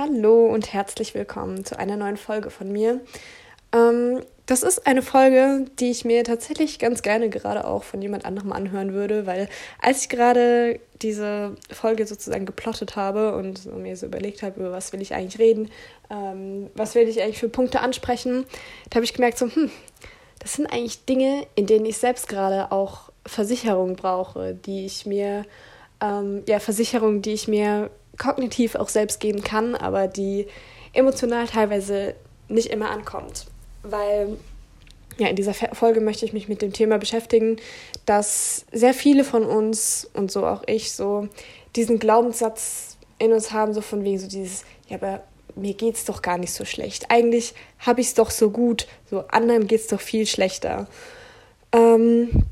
Hallo und herzlich willkommen zu einer neuen Folge von mir. Ähm, das ist eine Folge, die ich mir tatsächlich ganz gerne gerade auch von jemand anderem anhören würde, weil als ich gerade diese Folge sozusagen geplottet habe und mir so überlegt habe, über was will ich eigentlich reden, ähm, was will ich eigentlich für Punkte ansprechen, da habe ich gemerkt, so, hm, das sind eigentlich Dinge, in denen ich selbst gerade auch Versicherungen brauche, die ich mir, ähm, ja, Versicherungen, die ich mir kognitiv auch selbst geben kann, aber die emotional teilweise nicht immer ankommt. Weil ja, in dieser Folge möchte ich mich mit dem Thema beschäftigen, dass sehr viele von uns und so auch ich so diesen Glaubenssatz in uns haben, so von wegen so dieses, ja, aber mir geht's doch gar nicht so schlecht. Eigentlich habe ich es doch so gut, so anderen geht's doch viel schlechter. Ähm,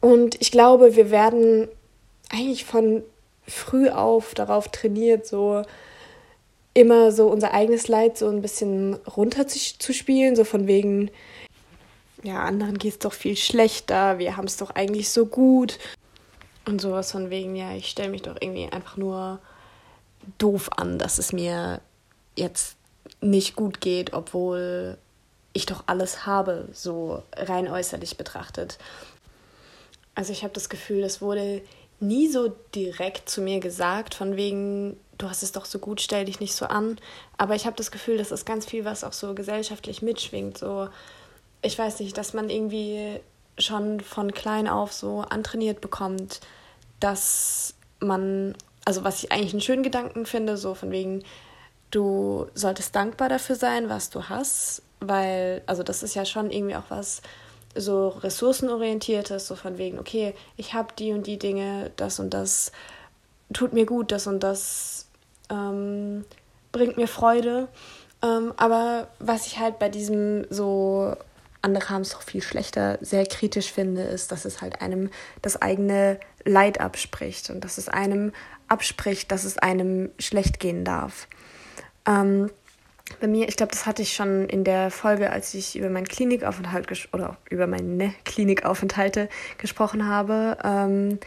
und ich glaube, wir werden eigentlich von früh auf darauf trainiert, so immer so unser eigenes Leid so ein bisschen runter zu, zu spielen, so von wegen, ja, anderen geht es doch viel schlechter, wir haben es doch eigentlich so gut. Und sowas von wegen, ja, ich stelle mich doch irgendwie einfach nur doof an, dass es mir jetzt nicht gut geht, obwohl ich doch alles habe, so rein äußerlich betrachtet. Also ich habe das Gefühl, es wurde nie so direkt zu mir gesagt, von wegen, du hast es doch so gut, stell dich nicht so an. Aber ich habe das Gefühl, das ist ganz viel, was auch so gesellschaftlich mitschwingt. So, ich weiß nicht, dass man irgendwie schon von klein auf so antrainiert bekommt, dass man, also was ich eigentlich einen schönen Gedanken finde, so von wegen, du solltest dankbar dafür sein, was du hast, weil, also das ist ja schon irgendwie auch was, so ressourcenorientiertes, so von wegen, okay, ich habe die und die Dinge, das und das tut mir gut, das und das ähm, bringt mir Freude. Ähm, aber was ich halt bei diesem so, andere haben es doch viel schlechter, sehr kritisch finde, ist, dass es halt einem das eigene Leid abspricht und dass es einem abspricht, dass es einem schlecht gehen darf. Ähm, bei mir, ich glaube, das hatte ich schon in der Folge, als ich über meinen Klinikaufenthalt oder über meine Klinikaufenthalte gesprochen habe. Ähm,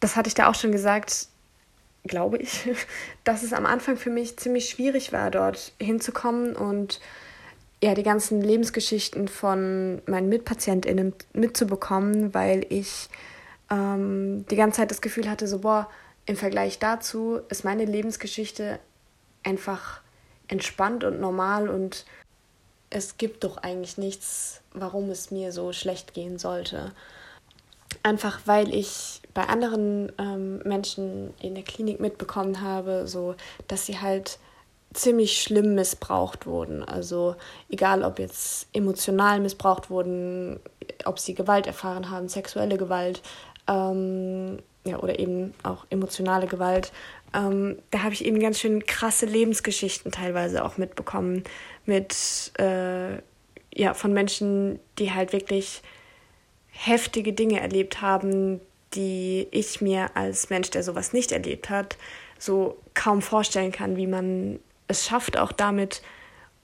das hatte ich da auch schon gesagt, glaube ich, dass es am Anfang für mich ziemlich schwierig war, dort hinzukommen und ja, die ganzen Lebensgeschichten von meinen MitpatientInnen mitzubekommen, weil ich ähm, die ganze Zeit das Gefühl hatte, so, boah, im Vergleich dazu ist meine Lebensgeschichte einfach entspannt und normal und es gibt doch eigentlich nichts, warum es mir so schlecht gehen sollte. Einfach weil ich bei anderen ähm, Menschen in der Klinik mitbekommen habe, so dass sie halt ziemlich schlimm missbraucht wurden. Also egal, ob jetzt emotional missbraucht wurden, ob sie Gewalt erfahren haben, sexuelle Gewalt, ähm, ja, oder eben auch emotionale Gewalt ähm, da habe ich eben ganz schön krasse Lebensgeschichten teilweise auch mitbekommen mit äh, ja von Menschen, die halt wirklich heftige Dinge erlebt haben, die ich mir als Mensch, der sowas nicht erlebt hat, so kaum vorstellen kann, wie man es schafft, auch damit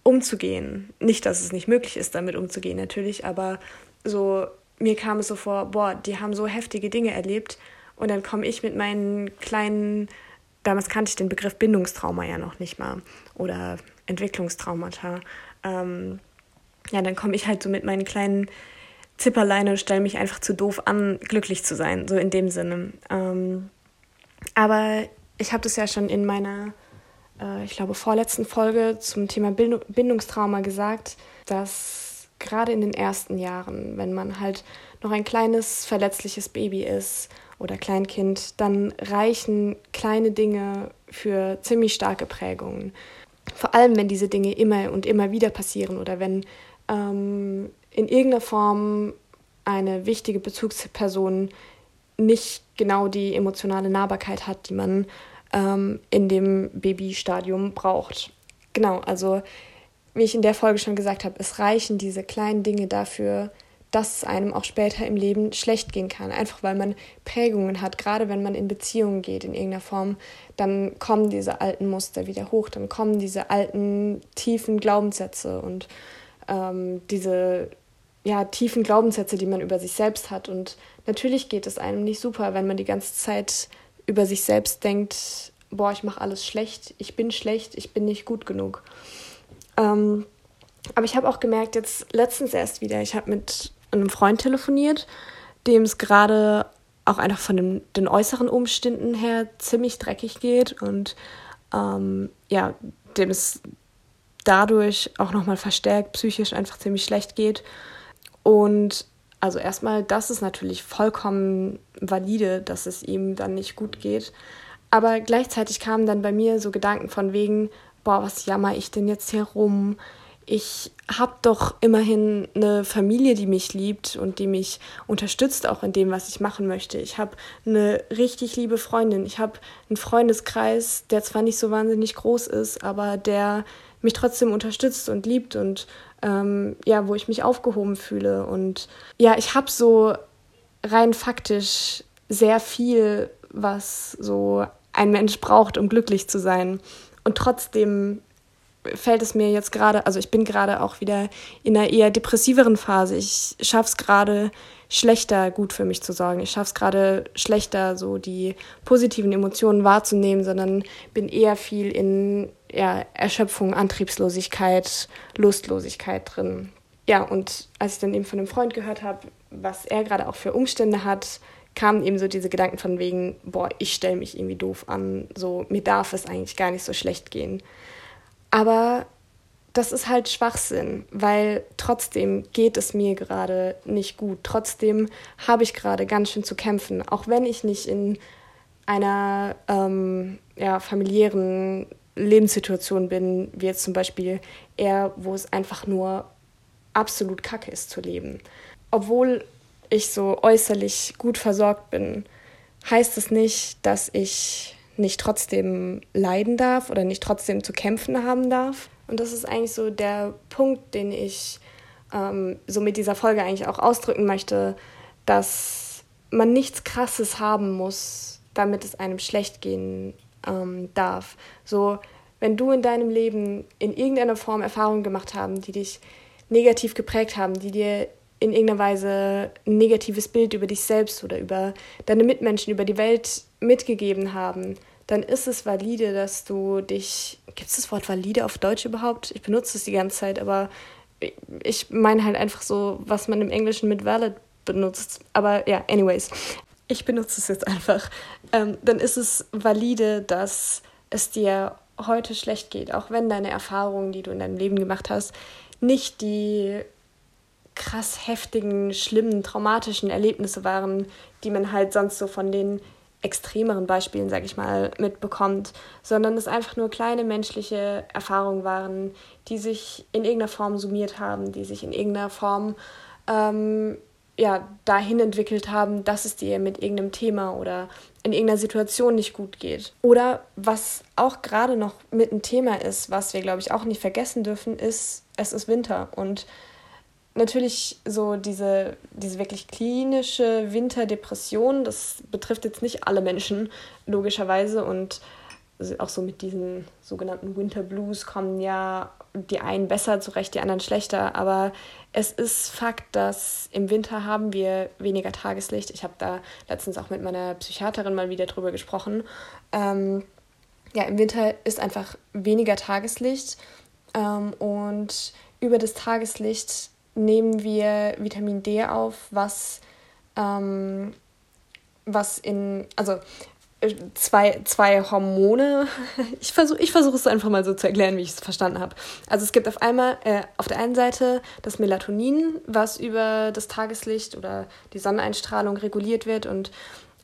umzugehen. Nicht, dass es nicht möglich ist, damit umzugehen, natürlich, aber so mir kam es so vor, boah, die haben so heftige Dinge erlebt und dann komme ich mit meinen kleinen damals kannte ich den Begriff Bindungstrauma ja noch nicht mal oder Entwicklungstraumata. Ähm, ja, dann komme ich halt so mit meinen kleinen Zipperleine und stelle mich einfach zu doof an, glücklich zu sein, so in dem Sinne. Ähm, aber ich habe das ja schon in meiner, äh, ich glaube, vorletzten Folge zum Thema Bindungstrauma gesagt, dass gerade in den ersten Jahren, wenn man halt noch ein kleines, verletzliches Baby ist oder Kleinkind, dann reichen kleine Dinge für ziemlich starke Prägungen. Vor allem, wenn diese Dinge immer und immer wieder passieren oder wenn ähm, in irgendeiner Form eine wichtige Bezugsperson nicht genau die emotionale Nahbarkeit hat, die man ähm, in dem Babystadium braucht. Genau, also wie ich in der Folge schon gesagt habe, es reichen diese kleinen Dinge dafür, dass es einem auch später im Leben schlecht gehen kann. Einfach weil man Prägungen hat, gerade wenn man in Beziehungen geht in irgendeiner Form, dann kommen diese alten Muster wieder hoch, dann kommen diese alten tiefen Glaubenssätze und ähm, diese ja, tiefen Glaubenssätze, die man über sich selbst hat. Und natürlich geht es einem nicht super, wenn man die ganze Zeit über sich selbst denkt, boah, ich mache alles schlecht, ich bin schlecht, ich bin nicht gut genug. Ähm, aber ich habe auch gemerkt, jetzt letztens erst wieder, ich habe mit einem Freund telefoniert, dem es gerade auch einfach von den, den, äußeren Umständen her ziemlich dreckig geht und ähm, ja, dem es dadurch auch nochmal verstärkt psychisch einfach ziemlich schlecht geht. Und also erstmal, das ist natürlich vollkommen valide, dass es ihm dann nicht gut geht. Aber gleichzeitig kamen dann bei mir so Gedanken von wegen, boah, was jammer ich denn jetzt hier rum? Ich habe doch immerhin eine Familie, die mich liebt und die mich unterstützt auch in dem, was ich machen möchte. Ich habe eine richtig liebe Freundin. Ich habe einen Freundeskreis, der zwar nicht so wahnsinnig groß ist, aber der mich trotzdem unterstützt und liebt und ähm, ja, wo ich mich aufgehoben fühle. Und ja, ich habe so rein faktisch sehr viel, was so ein Mensch braucht, um glücklich zu sein. Und trotzdem fällt es mir jetzt gerade, also ich bin gerade auch wieder in einer eher depressiveren Phase. Ich schaffe es gerade schlechter, gut für mich zu sorgen. Ich schaffe es gerade schlechter, so die positiven Emotionen wahrzunehmen, sondern bin eher viel in ja, Erschöpfung, Antriebslosigkeit, Lustlosigkeit drin. Ja, und als ich dann eben von einem Freund gehört habe, was er gerade auch für Umstände hat, kamen eben so diese Gedanken von wegen, boah, ich stelle mich irgendwie doof an, so mir darf es eigentlich gar nicht so schlecht gehen. Aber das ist halt Schwachsinn, weil trotzdem geht es mir gerade nicht gut. Trotzdem habe ich gerade ganz schön zu kämpfen, auch wenn ich nicht in einer ähm, ja, familiären Lebenssituation bin, wie jetzt zum Beispiel eher, wo es einfach nur absolut kacke ist zu leben. Obwohl ich so äußerlich gut versorgt bin, heißt es nicht, dass ich nicht trotzdem leiden darf oder nicht trotzdem zu kämpfen haben darf. Und das ist eigentlich so der Punkt, den ich ähm, so mit dieser Folge eigentlich auch ausdrücken möchte, dass man nichts Krasses haben muss, damit es einem schlecht gehen ähm, darf. So, wenn du in deinem Leben in irgendeiner Form Erfahrungen gemacht haben, die dich negativ geprägt haben, die dir in irgendeiner Weise ein negatives Bild über dich selbst oder über deine Mitmenschen, über die Welt mitgegeben haben, dann ist es valide, dass du dich. Gibt es das Wort valide auf Deutsch überhaupt? Ich benutze es die ganze Zeit, aber ich meine halt einfach so, was man im Englischen mit valid benutzt. Aber ja, anyways. Ich benutze es jetzt einfach. Ähm, dann ist es valide, dass es dir heute schlecht geht, auch wenn deine Erfahrungen, die du in deinem Leben gemacht hast, nicht die krass heftigen, schlimmen, traumatischen Erlebnisse waren, die man halt sonst so von den extremeren Beispielen, sag ich mal, mitbekommt, sondern es einfach nur kleine menschliche Erfahrungen waren, die sich in irgendeiner Form summiert haben, die sich in irgendeiner Form ähm, ja, dahin entwickelt haben, dass es dir mit irgendeinem Thema oder in irgendeiner Situation nicht gut geht. Oder was auch gerade noch mit ein Thema ist, was wir, glaube ich, auch nicht vergessen dürfen, ist, es ist Winter. Und natürlich so diese, diese wirklich klinische Winterdepression, das betrifft jetzt nicht alle Menschen, logischerweise. Und auch so mit diesen sogenannten Winter Blues kommen ja die einen besser zurecht, die anderen schlechter. Aber es ist Fakt, dass im Winter haben wir weniger Tageslicht. Ich habe da letztens auch mit meiner Psychiaterin mal wieder drüber gesprochen. Ähm, ja, im Winter ist einfach weniger Tageslicht ähm, und über das Tageslicht nehmen wir Vitamin D auf, was, ähm, was in, also zwei, zwei Hormone. Ich versuche ich versuch es einfach mal so zu erklären, wie ich es verstanden habe. Also es gibt auf einmal äh, auf der einen Seite das Melatonin, was über das Tageslicht oder die Sonneneinstrahlung reguliert wird und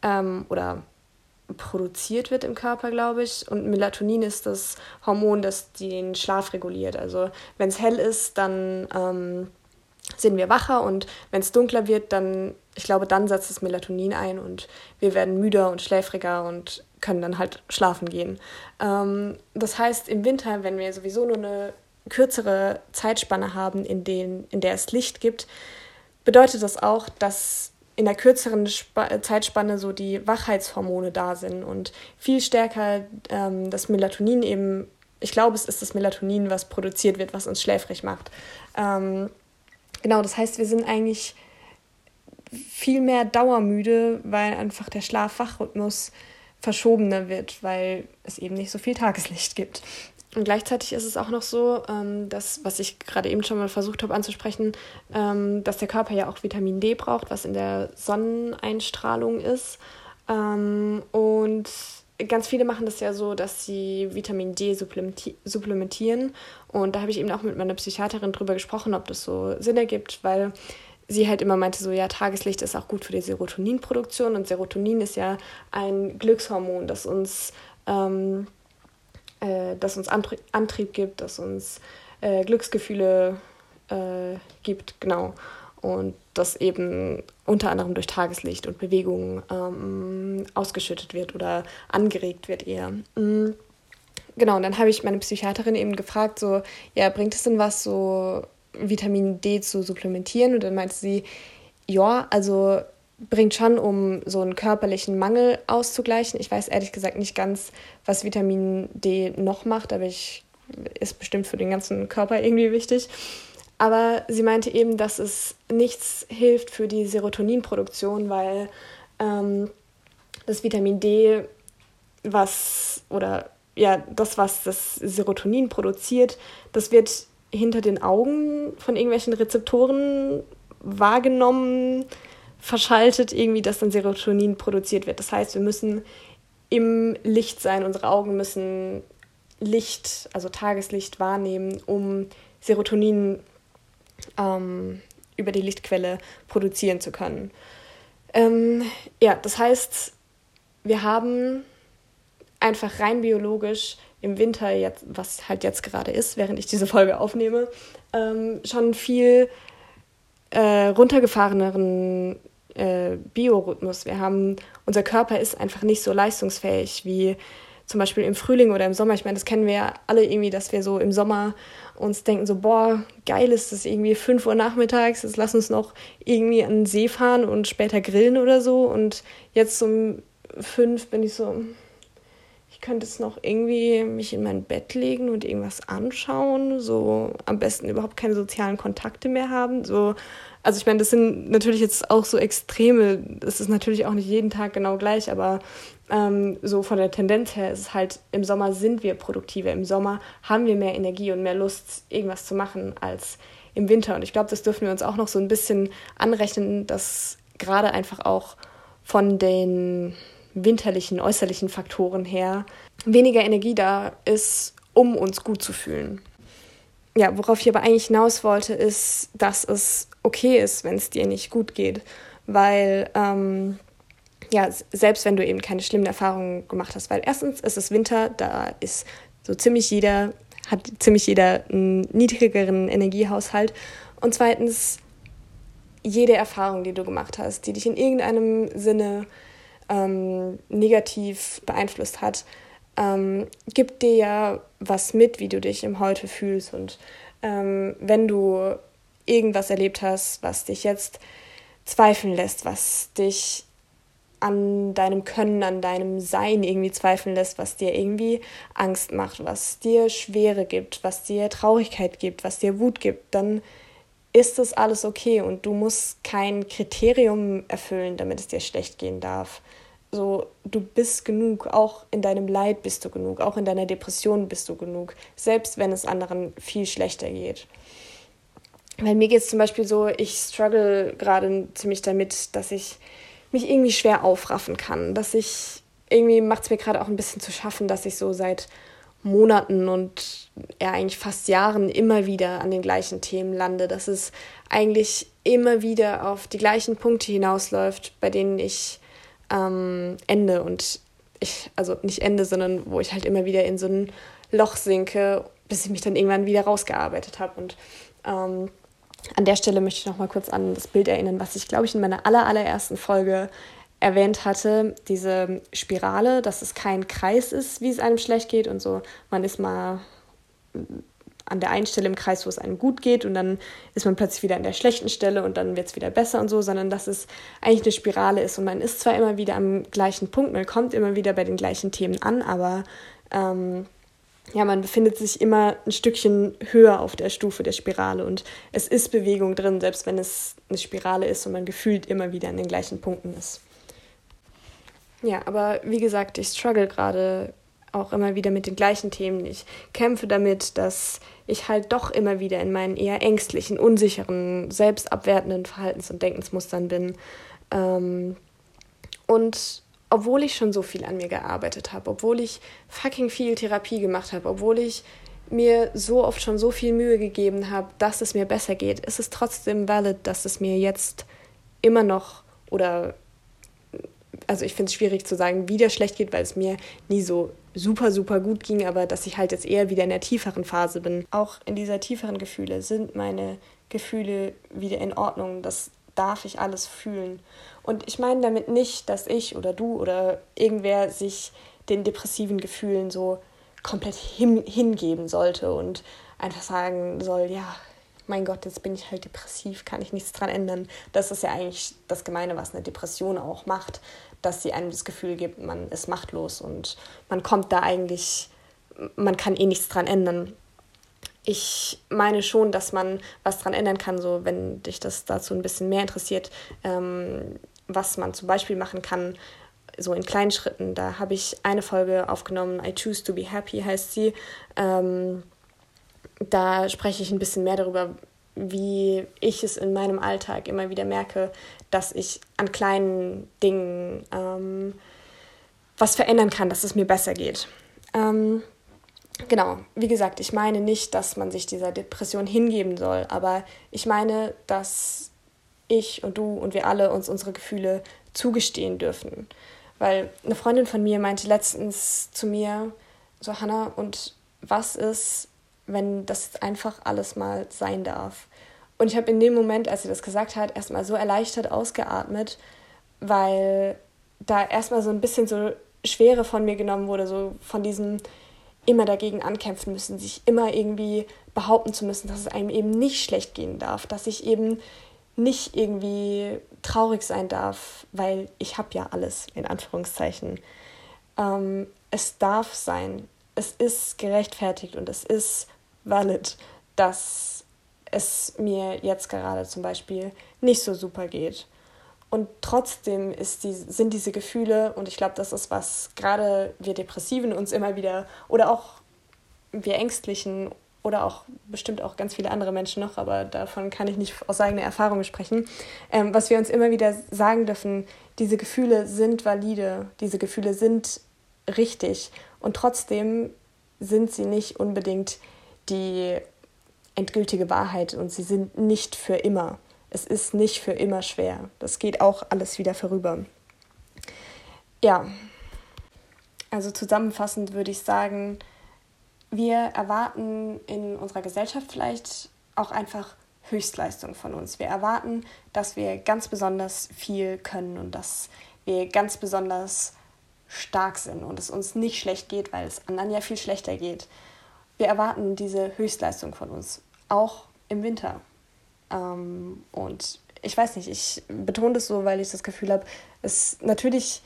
ähm, oder produziert wird im Körper, glaube ich. Und Melatonin ist das Hormon, das den Schlaf reguliert. Also wenn es hell ist, dann ähm, sind wir wacher und wenn es dunkler wird, dann, ich glaube, dann setzt das Melatonin ein und wir werden müder und schläfriger und können dann halt schlafen gehen. Ähm, das heißt, im Winter, wenn wir sowieso nur eine kürzere Zeitspanne haben, in, den, in der es Licht gibt, bedeutet das auch, dass in der kürzeren Sp Zeitspanne so die Wachheitshormone da sind und viel stärker ähm, das Melatonin eben, ich glaube, es ist das Melatonin, was produziert wird, was uns schläfrig macht. Ähm, Genau, das heißt, wir sind eigentlich viel mehr dauermüde, weil einfach der Schlaf-Wach-Rhythmus verschobener wird, weil es eben nicht so viel Tageslicht gibt. Und gleichzeitig ist es auch noch so, ähm, dass, was ich gerade eben schon mal versucht habe anzusprechen, ähm, dass der Körper ja auch Vitamin D braucht, was in der Sonneneinstrahlung ist. Ähm, und ganz viele machen das ja so, dass sie Vitamin D supplementieren. Und da habe ich eben auch mit meiner Psychiaterin drüber gesprochen, ob das so Sinn ergibt, weil sie halt immer meinte, so ja, Tageslicht ist auch gut für die Serotoninproduktion. Und Serotonin ist ja ein Glückshormon, das uns ähm, äh, das uns Antrieb, Antrieb gibt, das uns äh, Glücksgefühle äh, gibt, genau. Und das eben unter anderem durch Tageslicht und Bewegung ähm, ausgeschüttet wird oder angeregt wird eher. Mhm. Genau, und dann habe ich meine Psychiaterin eben gefragt, so, ja, bringt es denn was, so Vitamin D zu supplementieren? Und dann meinte sie, ja, also bringt schon, um so einen körperlichen Mangel auszugleichen. Ich weiß ehrlich gesagt nicht ganz, was Vitamin D noch macht, aber ich ist bestimmt für den ganzen Körper irgendwie wichtig. Aber sie meinte eben, dass es nichts hilft für die Serotoninproduktion, weil ähm, das Vitamin D, was oder ja, das, was das Serotonin produziert, das wird hinter den Augen von irgendwelchen Rezeptoren wahrgenommen verschaltet irgendwie, dass dann Serotonin produziert wird. Das heißt, wir müssen im Licht sein, unsere Augen müssen Licht, also Tageslicht wahrnehmen, um Serotonin ähm, über die Lichtquelle produzieren zu können. Ähm, ja, das heißt, wir haben einfach rein biologisch im Winter, jetzt, was halt jetzt gerade ist, während ich diese Folge aufnehme, ähm, schon viel äh, runtergefahreneren äh, Biorhythmus. Wir haben, unser Körper ist einfach nicht so leistungsfähig wie zum Beispiel im Frühling oder im Sommer. Ich meine, das kennen wir ja alle irgendwie, dass wir so im Sommer uns denken, so, boah, geil ist es irgendwie 5 Uhr nachmittags, jetzt lass uns noch irgendwie an den See fahren und später grillen oder so. Und jetzt um 5 bin ich so, ich könnte jetzt noch irgendwie mich in mein Bett legen und irgendwas anschauen, so am besten überhaupt keine sozialen Kontakte mehr haben, so also ich meine, das sind natürlich jetzt auch so Extreme. Es ist natürlich auch nicht jeden Tag genau gleich, aber ähm, so von der Tendenz her ist es halt, im Sommer sind wir produktiver. Im Sommer haben wir mehr Energie und mehr Lust, irgendwas zu machen als im Winter. Und ich glaube, das dürfen wir uns auch noch so ein bisschen anrechnen, dass gerade einfach auch von den winterlichen, äußerlichen Faktoren her weniger Energie da ist, um uns gut zu fühlen ja, worauf ich aber eigentlich hinaus wollte, ist, dass es okay ist, wenn es dir nicht gut geht. Weil, ähm, ja, selbst wenn du eben keine schlimmen Erfahrungen gemacht hast, weil erstens ist es Winter, da ist so ziemlich jeder, hat ziemlich jeder einen niedrigeren Energiehaushalt. Und zweitens, jede Erfahrung, die du gemacht hast, die dich in irgendeinem Sinne ähm, negativ beeinflusst hat, ähm, gibt dir ja was mit, wie du dich im Heute fühlst. Und ähm, wenn du irgendwas erlebt hast, was dich jetzt zweifeln lässt, was dich an deinem Können, an deinem Sein irgendwie zweifeln lässt, was dir irgendwie Angst macht, was dir Schwere gibt, was dir Traurigkeit gibt, was dir Wut gibt, dann ist das alles okay und du musst kein Kriterium erfüllen, damit es dir schlecht gehen darf so, du bist genug, auch in deinem Leid bist du genug, auch in deiner Depression bist du genug, selbst wenn es anderen viel schlechter geht. Weil mir geht es zum Beispiel so, ich struggle gerade ziemlich damit, dass ich mich irgendwie schwer aufraffen kann, dass ich irgendwie macht es mir gerade auch ein bisschen zu schaffen, dass ich so seit Monaten und ja eigentlich fast Jahren immer wieder an den gleichen Themen lande, dass es eigentlich immer wieder auf die gleichen Punkte hinausläuft, bei denen ich ähm, Ende und ich, also nicht Ende, sondern wo ich halt immer wieder in so ein Loch sinke, bis ich mich dann irgendwann wieder rausgearbeitet habe. Und ähm, an der Stelle möchte ich noch mal kurz an das Bild erinnern, was ich, glaube ich, in meiner aller, allerersten Folge erwähnt hatte, diese Spirale, dass es kein Kreis ist, wie es einem schlecht geht und so. Man ist mal an der einen Stelle im Kreis, wo es einem gut geht und dann ist man plötzlich wieder an der schlechten Stelle und dann wird es wieder besser und so, sondern dass es eigentlich eine Spirale ist und man ist zwar immer wieder am gleichen Punkt, man kommt immer wieder bei den gleichen Themen an, aber ähm, ja, man befindet sich immer ein Stückchen höher auf der Stufe der Spirale und es ist Bewegung drin, selbst wenn es eine Spirale ist und man gefühlt immer wieder an den gleichen Punkten ist. Ja, aber wie gesagt, ich struggle gerade auch immer wieder mit den gleichen Themen. Ich kämpfe damit, dass ich halt doch immer wieder in meinen eher ängstlichen, unsicheren, selbstabwertenden Verhaltens- und Denkensmustern bin. Ähm, und obwohl ich schon so viel an mir gearbeitet habe, obwohl ich fucking viel Therapie gemacht habe, obwohl ich mir so oft schon so viel Mühe gegeben habe, dass es mir besser geht, ist es trotzdem valid, dass es mir jetzt immer noch oder also ich finde es schwierig zu sagen, wie der schlecht geht, weil es mir nie so super, super gut ging, aber dass ich halt jetzt eher wieder in der tieferen Phase bin. Auch in dieser tieferen Gefühle sind meine Gefühle wieder in Ordnung. Das darf ich alles fühlen. Und ich meine damit nicht, dass ich oder du oder irgendwer sich den depressiven Gefühlen so komplett hin, hingeben sollte und einfach sagen soll, ja, mein Gott, jetzt bin ich halt depressiv, kann ich nichts dran ändern. Das ist ja eigentlich das Gemeine, was eine Depression auch macht, dass sie einem das Gefühl gibt, man ist machtlos und man kommt da eigentlich, man kann eh nichts dran ändern. Ich meine schon, dass man was dran ändern kann, so wenn dich das dazu ein bisschen mehr interessiert, ähm, was man zum Beispiel machen kann, so in kleinen Schritten. Da habe ich eine Folge aufgenommen, I Choose to Be Happy heißt sie. Ähm, da spreche ich ein bisschen mehr darüber, wie ich es in meinem Alltag immer wieder merke, dass ich an kleinen Dingen ähm, was verändern kann, dass es mir besser geht. Ähm, genau, wie gesagt, ich meine nicht, dass man sich dieser Depression hingeben soll, aber ich meine, dass ich und du und wir alle uns unsere Gefühle zugestehen dürfen. Weil eine Freundin von mir meinte letztens zu mir, so Hannah, und was ist, wenn das einfach alles mal sein darf. Und ich habe in dem Moment, als sie das gesagt hat, erstmal so erleichtert ausgeatmet, weil da erstmal so ein bisschen so Schwere von mir genommen wurde, so von diesem immer dagegen ankämpfen müssen, sich immer irgendwie behaupten zu müssen, dass es einem eben nicht schlecht gehen darf, dass ich eben nicht irgendwie traurig sein darf, weil ich habe ja alles, in Anführungszeichen. Ähm, es darf sein, es ist gerechtfertigt und es ist valid, dass es mir jetzt gerade zum Beispiel nicht so super geht. Und trotzdem die, sind diese Gefühle, und ich glaube, das ist was gerade wir Depressiven uns immer wieder, oder auch wir Ängstlichen, oder auch bestimmt auch ganz viele andere Menschen noch, aber davon kann ich nicht aus eigener Erfahrung sprechen, ähm, was wir uns immer wieder sagen dürfen, diese Gefühle sind valide, diese Gefühle sind richtig und trotzdem sind sie nicht unbedingt die endgültige Wahrheit und sie sind nicht für immer. Es ist nicht für immer schwer. Das geht auch alles wieder vorüber. Ja, also zusammenfassend würde ich sagen, wir erwarten in unserer Gesellschaft vielleicht auch einfach Höchstleistung von uns. Wir erwarten, dass wir ganz besonders viel können und dass wir ganz besonders stark sind und es uns nicht schlecht geht, weil es anderen ja viel schlechter geht wir erwarten diese Höchstleistung von uns, auch im Winter. Ähm, und ich weiß nicht, ich betone das so, weil ich das Gefühl habe, es natürlich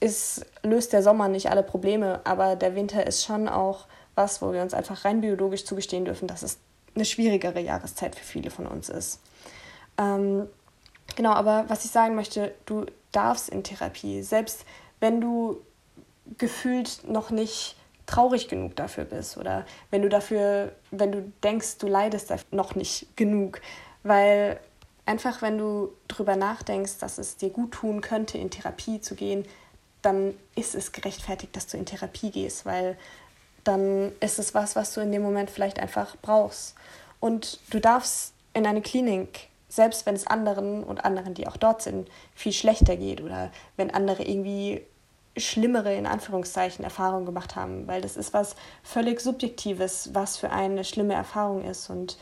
ist, löst der Sommer nicht alle Probleme, aber der Winter ist schon auch was, wo wir uns einfach rein biologisch zugestehen dürfen, dass es eine schwierigere Jahreszeit für viele von uns ist. Ähm, genau, aber was ich sagen möchte, du darfst in Therapie, selbst wenn du gefühlt noch nicht traurig genug dafür bist oder wenn du dafür, wenn du denkst, du leidest noch nicht genug, weil einfach wenn du drüber nachdenkst, dass es dir gut tun könnte, in Therapie zu gehen, dann ist es gerechtfertigt, dass du in Therapie gehst, weil dann ist es was, was du in dem Moment vielleicht einfach brauchst. Und du darfst in eine Klinik, selbst wenn es anderen und anderen, die auch dort sind, viel schlechter geht oder wenn andere irgendwie schlimmere, in Anführungszeichen, Erfahrungen gemacht haben, weil das ist was völlig Subjektives, was für eine schlimme Erfahrung ist. Und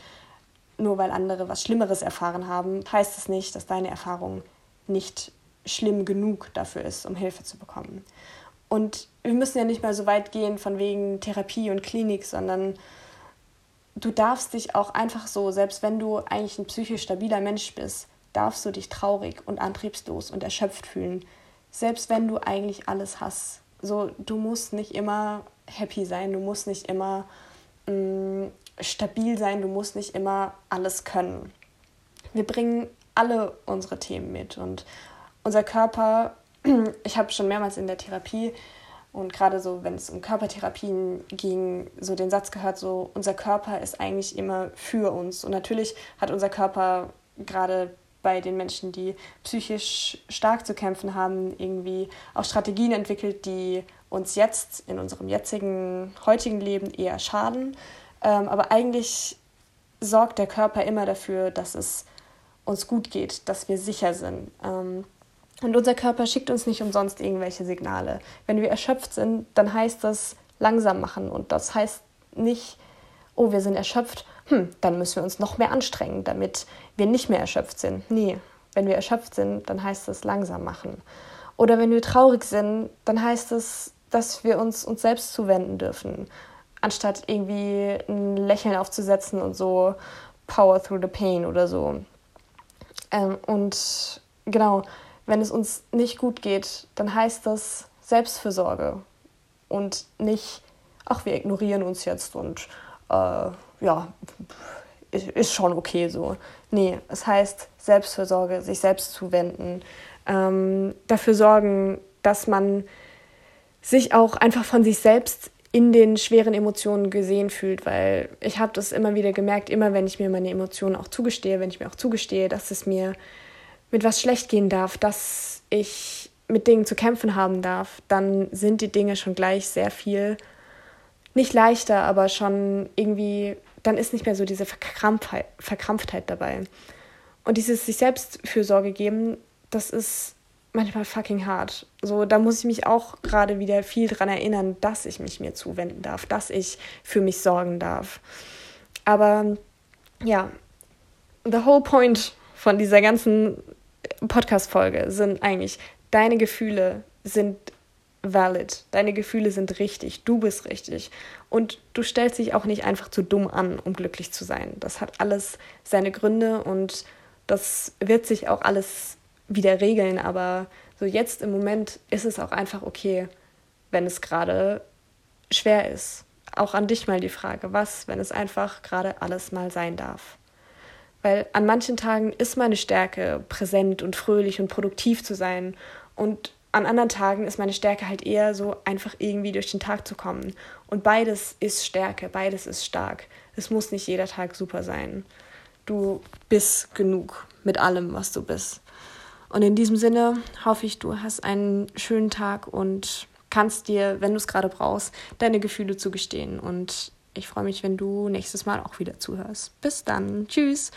nur weil andere was Schlimmeres erfahren haben, heißt es nicht, dass deine Erfahrung nicht schlimm genug dafür ist, um Hilfe zu bekommen. Und wir müssen ja nicht mal so weit gehen von wegen Therapie und Klinik, sondern du darfst dich auch einfach so, selbst wenn du eigentlich ein psychisch stabiler Mensch bist, darfst du dich traurig und antriebslos und erschöpft fühlen selbst wenn du eigentlich alles hast. So, du musst nicht immer happy sein, du musst nicht immer mm, stabil sein, du musst nicht immer alles können. Wir bringen alle unsere Themen mit und unser Körper ich habe schon mehrmals in der Therapie und gerade so, wenn es um Körpertherapien ging, so den Satz gehört, so unser Körper ist eigentlich immer für uns. Und natürlich hat unser Körper gerade bei den Menschen, die psychisch stark zu kämpfen haben, irgendwie auch Strategien entwickelt, die uns jetzt in unserem jetzigen, heutigen Leben eher schaden. Ähm, aber eigentlich sorgt der Körper immer dafür, dass es uns gut geht, dass wir sicher sind. Ähm, und unser Körper schickt uns nicht umsonst irgendwelche Signale. Wenn wir erschöpft sind, dann heißt das langsam machen. Und das heißt nicht, oh, wir sind erschöpft, hm, dann müssen wir uns noch mehr anstrengen, damit wir nicht mehr erschöpft sind. Nee, wenn wir erschöpft sind, dann heißt das langsam machen. Oder wenn wir traurig sind, dann heißt es, dass wir uns uns selbst zuwenden dürfen, anstatt irgendwie ein Lächeln aufzusetzen und so Power through the pain oder so. Ähm, und genau, wenn es uns nicht gut geht, dann heißt das Selbstfürsorge und nicht, ach, wir ignorieren uns jetzt und äh, ja, ist schon okay so. Nee, es heißt Selbstfürsorge, sich selbst zuwenden, ähm, dafür sorgen, dass man sich auch einfach von sich selbst in den schweren Emotionen gesehen fühlt, weil ich habe das immer wieder gemerkt, immer wenn ich mir meine Emotionen auch zugestehe, wenn ich mir auch zugestehe, dass es mir mit was schlecht gehen darf, dass ich mit Dingen zu kämpfen haben darf, dann sind die Dinge schon gleich sehr viel nicht leichter, aber schon irgendwie, dann ist nicht mehr so diese Verkrampftheit, Verkrampftheit dabei. Und dieses sich selbst Fürsorge geben, das ist manchmal fucking hart. So, da muss ich mich auch gerade wieder viel dran erinnern, dass ich mich mir zuwenden darf, dass ich für mich sorgen darf. Aber ja, the whole point von dieser ganzen Podcast-Folge sind eigentlich, deine Gefühle sind valid, deine Gefühle sind richtig, du bist richtig. Und du stellst dich auch nicht einfach zu dumm an, um glücklich zu sein. Das hat alles seine Gründe und das wird sich auch alles wieder regeln, aber so jetzt im Moment ist es auch einfach okay, wenn es gerade schwer ist. Auch an dich mal die Frage, was, wenn es einfach gerade alles mal sein darf. Weil an manchen Tagen ist meine Stärke, präsent und fröhlich und produktiv zu sein. Und an anderen Tagen ist meine Stärke halt eher so, einfach irgendwie durch den Tag zu kommen. Und beides ist Stärke, beides ist stark. Es muss nicht jeder Tag super sein. Du bist genug mit allem, was du bist. Und in diesem Sinne hoffe ich, du hast einen schönen Tag und kannst dir, wenn du es gerade brauchst, deine Gefühle zugestehen. Und ich freue mich, wenn du nächstes Mal auch wieder zuhörst. Bis dann. Tschüss.